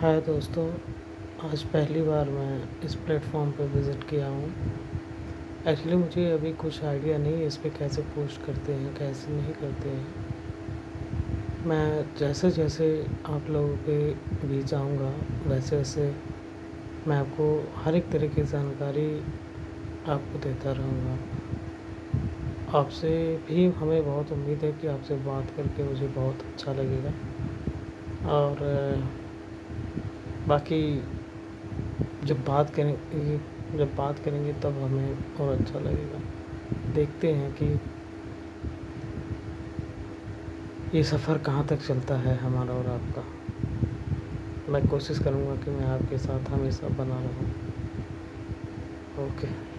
हाय दोस्तों, आज पहली बार मैं इस प्लेटफॉर्म पर विज़िट किया हूँ। एक्चुअली मुझे अभी कुछ आइडिया नहीं है इस पर कैसे पोस्ट करते हैं, कैसे नहीं करते हैं। मैं जैसे जैसे आप लोगों के बीच आऊँगा वैसे वैसे मैं आपको हर एक तरह की जानकारी आपको देता रहूँगा। आपसे भी हमें बहुत उम्मीद है कि आपसे बात करके मुझे बहुत अच्छा लगेगा। और बाकी जब बात करेंगे, जब बात करेंगे तब हमें और अच्छा लगेगा। देखते हैं कि ये सफ़र कहाँ तक चलता है हमारा और आपका। मैं कोशिश करूँगा कि मैं आपके साथ हमेशा बना रहूँ। ओके।